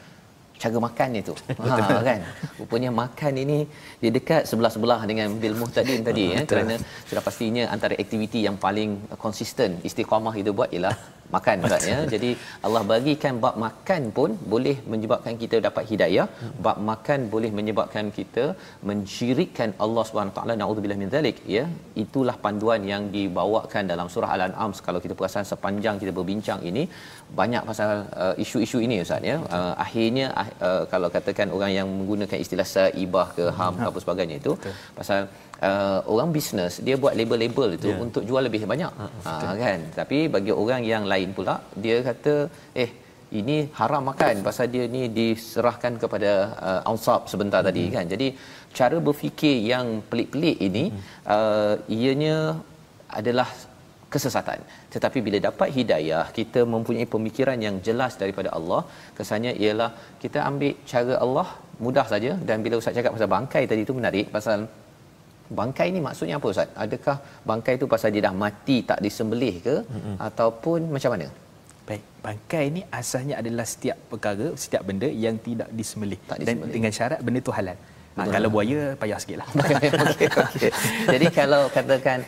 cara makan itu ha kan? Rupanya makan ini dia dekat sebelah-sebelah dengan bil muhtadin tadi ya kerana sudah pastinya antara aktiviti yang paling konsisten istiqamah itu buat ialah makan Ustaz ya. Jadi Allah bagikan bab makan pun boleh menyebabkan kita dapat hidayah. Bab makan boleh menyebabkan kita mensyirikkan Allah Subhanahu taala naudzubillah min zalik ya. Itulah panduan yang dibawakan dalam surah Al-An'am kalau kita perasan sepanjang kita berbincang ini banyak pasal uh, isu-isu ini Ustaz ya. Uh, akhirnya uh, kalau katakan orang yang menggunakan istilah saibah ke ham ke apa sebagainya itu pasal uh, orang bisnes dia buat label-label itu yeah. untuk jual lebih banyak ha, ha kan tapi bagi orang yang lain pula dia kata eh ini haram makan pasal dia ni diserahkan kepada uh, ansab sebentar mm-hmm. tadi kan jadi cara berfikir yang pelik-pelik ini mm-hmm. uh, ianya adalah kesesatan tetapi bila dapat hidayah kita mempunyai pemikiran yang jelas daripada Allah kesannya ialah kita ambil cara Allah mudah saja dan bila ustaz cakap pasal bangkai tadi tu menarik pasal bangkai ni maksudnya apa ustaz adakah bangkai tu pasal dia dah mati tak disembelih ke mm-hmm. ataupun macam mana baik bangkai ni asalnya adalah setiap perkara setiap benda yang tidak disembelih, tak disembelih. dan dengan syarat benda tu halal Ha, kalau buaya payah sikitlah. okay, okay. Jadi kalau katakan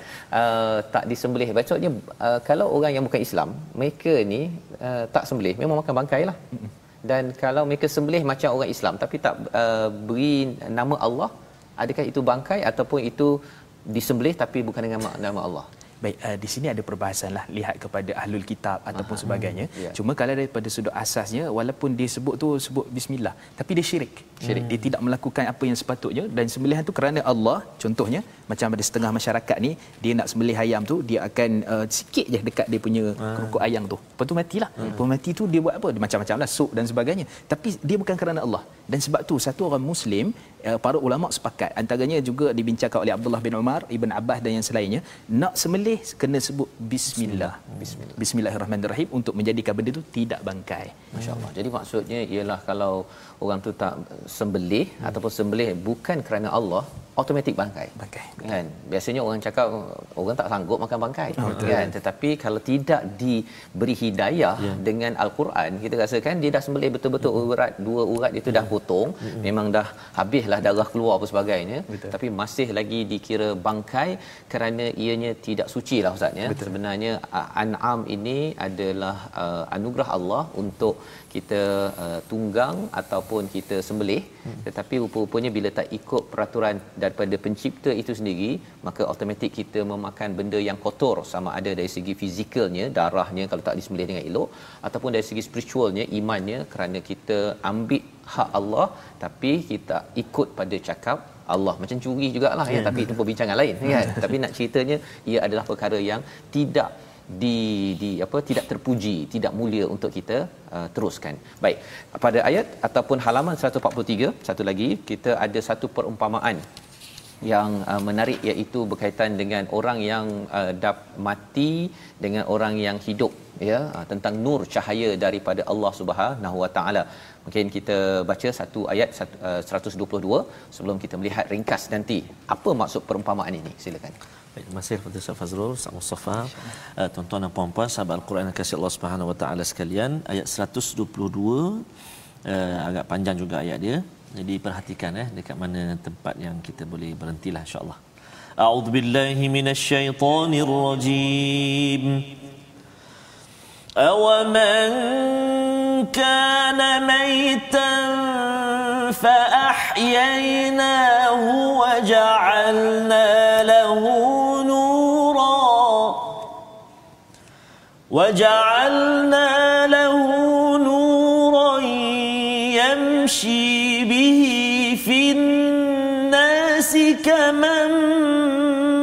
uh, tak disembelih, maksudnya uh, kalau orang yang bukan Islam, mereka ni uh, tak sembelih, memang makan bangkai lah. Dan kalau mereka sembelih macam orang Islam tapi tak uh, beri nama Allah, adakah itu bangkai ataupun itu disembelih tapi bukan dengan nama Allah Baik, uh, di sini ada perbahasan lah lihat kepada ahlul kitab ataupun Aha, sebagainya. Hmm, yeah. Cuma kalau daripada sudut asasnya, walaupun dia sebut tu sebut Bismillah, tapi dia syirik. Syirik. Hmm. Dia tidak melakukan apa yang sepatutnya dan sembelihan tu kerana Allah, contohnya macam ada setengah masyarakat ni, dia nak sembelih ayam tu, dia akan uh, sikit je dekat dia punya ah. kerukuk ayam tu. Lepas tu matilah. Hmm. Lepas mati tu dia buat apa? Dia macam-macam lah, sup dan sebagainya. Tapi dia bukan kerana Allah. Dan sebab tu satu orang Muslim, uh, para ulama sepakat, antaranya juga dibincangkan oleh Abdullah bin Umar, Ibn Abbas dan yang selainnya, nak sembelih boleh kena sebut bismillah. Bismillah. Bismillahirrahmanirrahim untuk menjadikan benda itu tidak bangkai. Masya-Allah. Jadi maksudnya ialah kalau orang tu tak sembelih hmm. ataupun sembelih bukan kerana Allah, automatik bangkai. Bangkai. Kan? Biasanya orang cakap orang tak sanggup makan bangkai. Oh, kan? Tetapi kalau tidak diberi hidayah yeah. dengan al-Quran, kita rasakan dia dah sembelih betul-betul hmm. urat dua urat itu dah potong, hmm. memang dah habislah darah keluar apa sebagainya, betul. tapi masih lagi dikira bangkai kerana ianya tidak suci lah ustaz ya sebenarnya uh, an'am ini adalah uh, anugerah Allah untuk kita uh, tunggang ataupun kita sembelih. Hmm. tetapi rupa-rupanya bila tak ikut peraturan daripada pencipta itu sendiri maka automatik kita memakan benda yang kotor sama ada dari segi fizikalnya darahnya kalau tak disembelih dengan elok ataupun dari segi spiritualnya imannya kerana kita ambil hak Allah tapi kita ikut pada cakap Allah macam curi jugalah. Ya, ya. tapi itu perbincangan lain kan? Tapi nak ceritanya ia adalah perkara yang tidak di di apa tidak terpuji tidak mulia untuk kita uh, teruskan. Baik pada ayat ataupun halaman 143 satu lagi kita ada satu perumpamaan yang uh, menarik iaitu berkaitan dengan orang yang uh, dap mati dengan orang yang hidup ya uh, tentang nur cahaya daripada Allah Subhanahu Wa Taala. Mungkin kita baca satu ayat uh, 122 sebelum kita melihat ringkas nanti. Apa maksud perumpamaan ini? Silakan Baik, terima kasih kepada Ustaz Fazrul, Ustaz Mustafa, uh, tuan-tuan dan puan-puan, sahabat Al-Quran yang kasih Allah Subhanahu Wa Taala sekalian, ayat 122 uh, eh, agak panjang juga ayat dia. Jadi perhatikan eh dekat mana tempat yang kita boleh berhentilah insya-Allah. A'udzubillahi minasyaitonirrajim. Awaman كَانَ مَيْتًا فَأَحْيَيْنَاهُ وَجَعَلْنَا لَهُ وجعلنا له نورا يمشي به في الناس كمن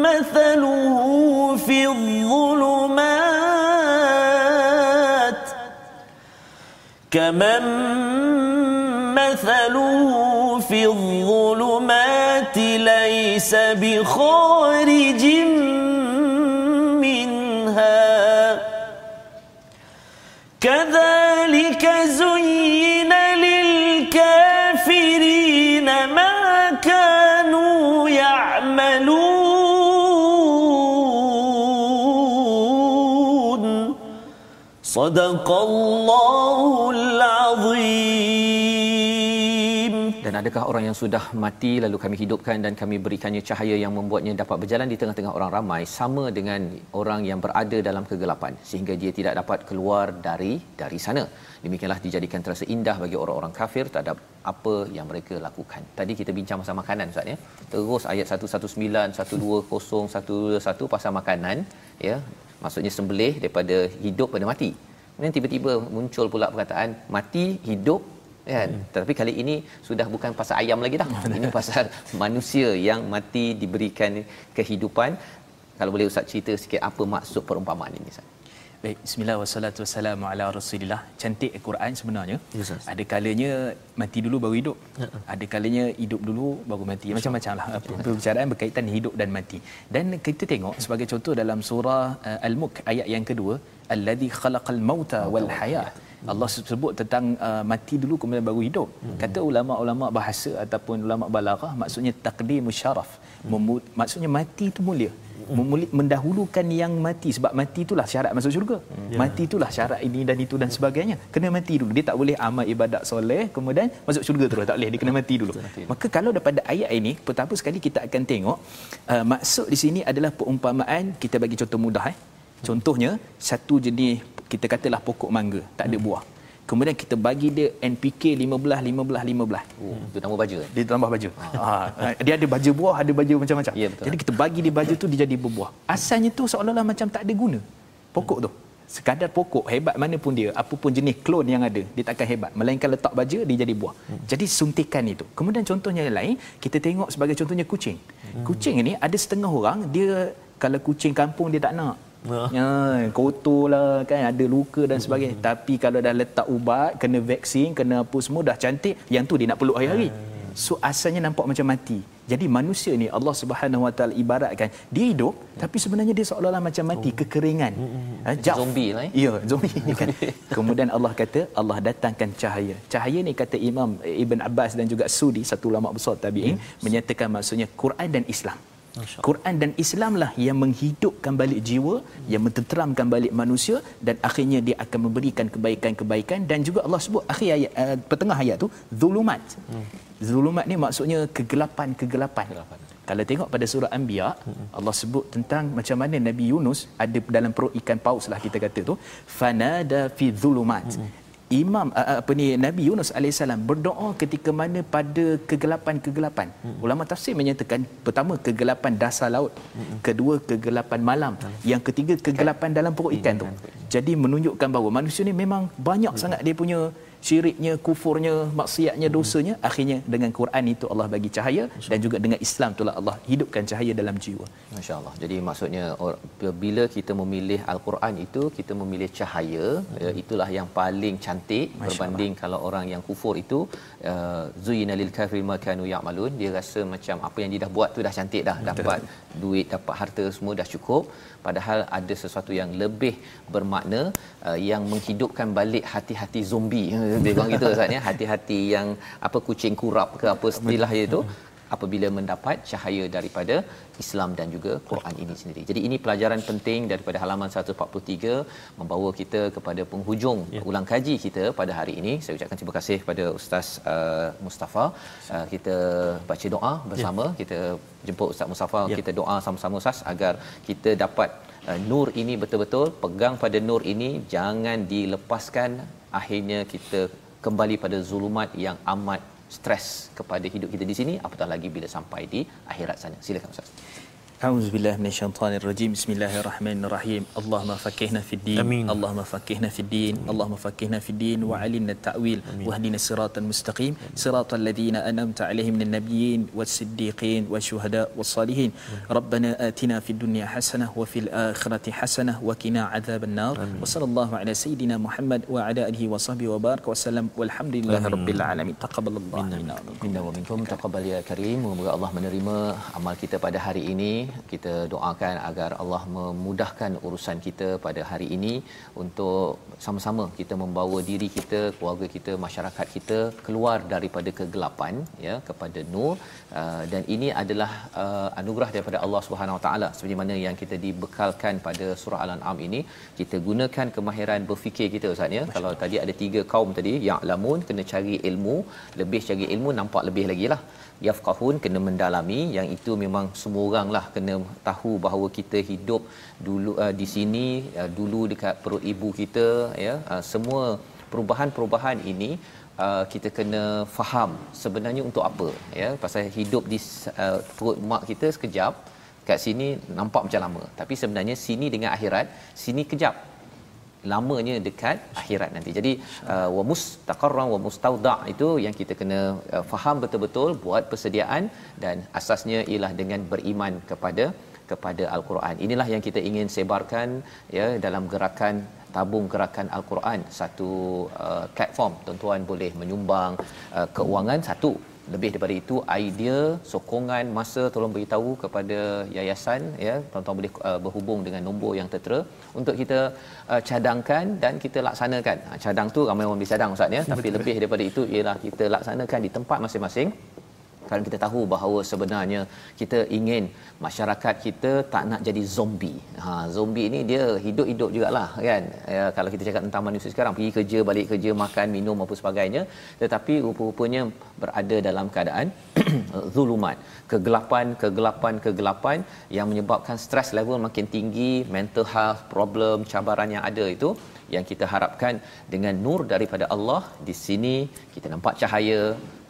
مثله في الظلمات كمن مثله في الظلمات ليس بخارج كذلك زين للكافرين ما كانوا يعملون صدق الله azim. Dan adakah orang yang sudah mati lalu kami hidupkan dan kami berikannya cahaya yang membuatnya dapat berjalan di tengah-tengah orang ramai sama dengan orang yang berada dalam kegelapan sehingga dia tidak dapat keluar dari dari sana. Demikianlah dijadikan terasa indah bagi orang-orang kafir terhadap apa yang mereka lakukan. Tadi kita bincang pasal makanan ustaz ya. Terus ayat 119 120 121 pasal makanan ya. Maksudnya sembelih daripada hidup pada mati kemudian tiba-tiba muncul pula perkataan mati hidup kan hmm. tapi kali ini sudah bukan pasal ayam lagi dah ini pasal manusia yang mati diberikan kehidupan kalau boleh ustaz cerita sikit apa maksud perumpamaan ini ustaz Baik, bismillah wassalatu wassalamu ala rasulillah. Cantik Al-Quran sebenarnya. Yes, ada kalanya mati dulu baru hidup. Ya. Ada kalanya hidup dulu baru mati. Macam-macam lah. Perbicaraan berkaitan hidup dan mati. Dan kita tengok sebagai contoh dalam surah uh, Al-Mulk ayat yang kedua. Alladhi khalaqal mauta wal hayat. Allah sebut tentang uh, mati dulu kemudian baru hidup. Hmm. Kata ulama-ulama bahasa ataupun ulama balaghah maksudnya taqdimus syaraf. Hmm. Maksudnya mati itu mulia. Hmm. mendahulukan yang mati sebab mati itulah syarat masuk syurga. Hmm. Mati itulah syarat ini dan itu dan sebagainya. Kena mati dulu. Dia tak boleh amal ibadat soleh kemudian masuk syurga terus tak boleh dia kena mati dulu. Maka kalau daripada ayat ini pertama sekali kita akan tengok uh, maksud di sini adalah perumpamaan kita bagi contoh mudah eh. Contohnya satu jenis kita katalah pokok mangga tak ada hmm. buah. Kemudian kita bagi dia NPK 15 15 15 oh itu nama baju kan dia tambah baju. Ha. dia ada baju buah ada baju macam-macam. Ya, jadi kita bagi dia baju tu dia jadi berbuah. Asalnya tu seolah-olah macam tak ada guna. Pokok tu. Sekadar pokok hebat mana pun dia apapun jenis klon yang ada dia takkan hebat. Melainkan letak baju dia jadi buah. Hmm. jadi suntikan itu. Kemudian contohnya yang lain kita tengok sebagai contohnya kucing. Hmm. kucing ini ada setengah orang dia kalau kucing kampung dia tak nak Ya, kotor lah kan ada luka dan sebagainya. Hmm. Tapi kalau dah letak ubat, kena vaksin, kena apa semua dah cantik, yang tu dia nak peluk hari-hari. Hmm. So asalnya nampak macam mati. Jadi manusia ni Allah Subhanahu Wa Taala ibaratkan dia hidup hmm. tapi sebenarnya dia seolah-olah macam mati, oh. kekeringan. Hmm. hmm, hmm. Ha, zombie lah. Eh? Ya, zombie kan. Kemudian Allah kata Allah datangkan cahaya. Cahaya ni kata Imam Ibn Abbas dan juga Sudi satu ulama besar tabi'in yes. menyatakan maksudnya Quran dan Islam. Quran dan Islam lah yang menghidupkan balik jiwa, yang mententeramkan balik manusia dan akhirnya dia akan memberikan kebaikan-kebaikan dan juga Allah sebut akhir ayat uh, pertengah ayat tu zulumat. Hmm. Zulumat ni maksudnya kegelapan-kegelapan. Kalau tengok pada surah Anbiya, Allah sebut tentang macam mana Nabi Yunus ada dalam perut ikan paus lah kita kata tu, fanada fi dhulumat. Imam uh, apa ni Nabi Yunus alaihissalam berdoa ketika mana pada kegelapan-kegelapan. Hmm. Ulama tafsir menyatakan pertama kegelapan dasar laut, hmm. kedua kegelapan malam, hmm. yang ketiga kegelapan dalam perut ikan tu. Jadi menunjukkan bahawa manusia ni memang banyak hmm. sangat dia punya syiriknya, kufurnya, maksiatnya, dosanya akhirnya dengan Quran itu Allah bagi cahaya dan juga dengan Islam itulah Allah hidupkan cahaya dalam jiwa. Masya-Allah. Jadi maksudnya bila kita memilih al-Quran itu kita memilih cahaya, hmm. itulah yang paling cantik berbanding kalau orang yang kufur itu uh, zuyina lil kafir ma kanu ya'malun, dia rasa macam apa yang dia dah buat tu dah cantik dah, dapat duit, dapat harta semua dah cukup padahal ada sesuatu yang lebih bermakna uh, yang menghidupkan balik hati-hati zombie. Dia bilang gitu Ustaz ya. Hati-hati yang apa kucing kurap ke apa istilah itu apabila mendapat cahaya daripada Islam dan juga Quran ini sendiri. Jadi ini pelajaran penting daripada halaman 143 membawa kita kepada penghujung ya. ulang kaji kita pada hari ini. Saya ucapkan terima kasih kepada Ustaz uh, Mustafa. Uh, kita baca doa bersama. Ya. Kita jemput Ustaz Mustafa, ya. kita doa sama-sama Ustaz agar kita dapat uh, nur ini betul-betul pegang pada nur ini jangan dilepaskan akhirnya kita kembali pada zulumat yang amat stres kepada hidup kita di sini. Apatah lagi bila sampai di akhirat sana. Silakan ustaz أعوذ بالله من الشيطان الرجيم. بسم الله الرحمن الرحيم. اللهم فقهنا في الدين. أمين. اللهم فقهنا في الدين. أمين. اللهم فقهنا في الدين وعلمنا التأويل. واهدنا الصراط المستقيم. صراط الذين أنعمت عليهم من النبيين والصديقين والشهداء والصالحين. أمين. ربنا آتنا في الدنيا حسنة وفي الآخرة حسنة وقنا عذاب النار. أمين. وصلى الله على سيدنا محمد وعلى آله وصحبه وبارك وسلم. والحمد لله أمين. رب العالمين. تقبل الله منا. ومنكم. تقبل. يا كريم وموga Allah menerima amal kita pada hari ini. Kita doakan agar Allah memudahkan urusan kita pada hari ini untuk sama-sama kita membawa diri kita, keluarga kita, masyarakat kita keluar daripada kegelapan ya kepada nur. Uh, dan ini adalah uh, anugerah daripada Allah Subhanahu Wa Taala. Seperti mana yang kita dibekalkan pada surah Al-An'am ini kita gunakan kemahiran berfikir kita ustaz ya. Kalau tadi ada tiga kaum tadi yang lamun kena cari ilmu lebih cari ilmu nampak lebih lagi lah. Yafqahun kena mendalami. Yang itu memang semua orang lah kena tahu bahawa kita hidup dulu uh, di sini uh, dulu dekat perut ibu kita ya uh, semua perubahan-perubahan ini uh, kita kena faham sebenarnya untuk apa ya. Pasal hidup di uh, perut mak kita sekejap kat sini nampak macam lama. Tapi sebenarnya sini dengan akhirat sini kejap lamanya dekat akhirat nanti. Jadi uh, wa mustaqarran wa mustauda itu yang kita kena uh, faham betul-betul buat persediaan dan asasnya ialah dengan beriman kepada kepada al-Quran. Inilah yang kita ingin sebarkan ya dalam gerakan tabung gerakan al-Quran satu uh, platform tuan-tuan boleh menyumbang uh, keuangan satu lebih daripada itu idea sokongan masa tolong beritahu kepada yayasan ya tuan-tuan boleh uh, berhubung dengan nombor yang tertera untuk kita uh, cadangkan dan kita laksanakan. Ha, cadang tu ramai orang boleh cadang ustaz ya. Tapi lebih daripada itu ialah kita laksanakan di tempat masing-masing kalau kita tahu bahawa sebenarnya kita ingin masyarakat kita tak nak jadi zombie. Ha zombie ni dia hidup-hidup jugalah kan. Ya kalau kita cakap tentang manusia sekarang pergi kerja, balik kerja, makan, minum apa sebagainya tetapi rupa-rupanya berada dalam keadaan zulumat, kegelapan, kegelapan, kegelapan yang menyebabkan stress level makin tinggi, mental health problem, cabaran yang ada itu yang kita harapkan dengan nur daripada Allah di sini kita nampak cahaya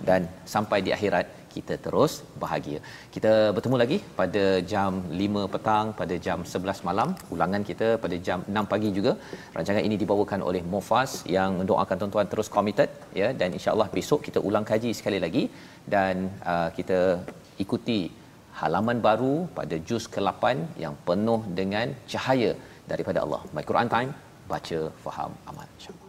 dan sampai di akhirat kita terus bahagia. Kita bertemu lagi pada jam 5 petang, pada jam 11 malam. Ulangan kita pada jam 6 pagi juga. Rancangan ini dibawakan oleh Mofas yang mendoakan tuan-tuan terus committed ya dan insya-Allah besok kita ulang kaji sekali lagi dan uh, kita ikuti halaman baru pada juz ke-8 yang penuh dengan cahaya daripada Allah. My Quran Time, baca, faham, amal. InsyaAllah.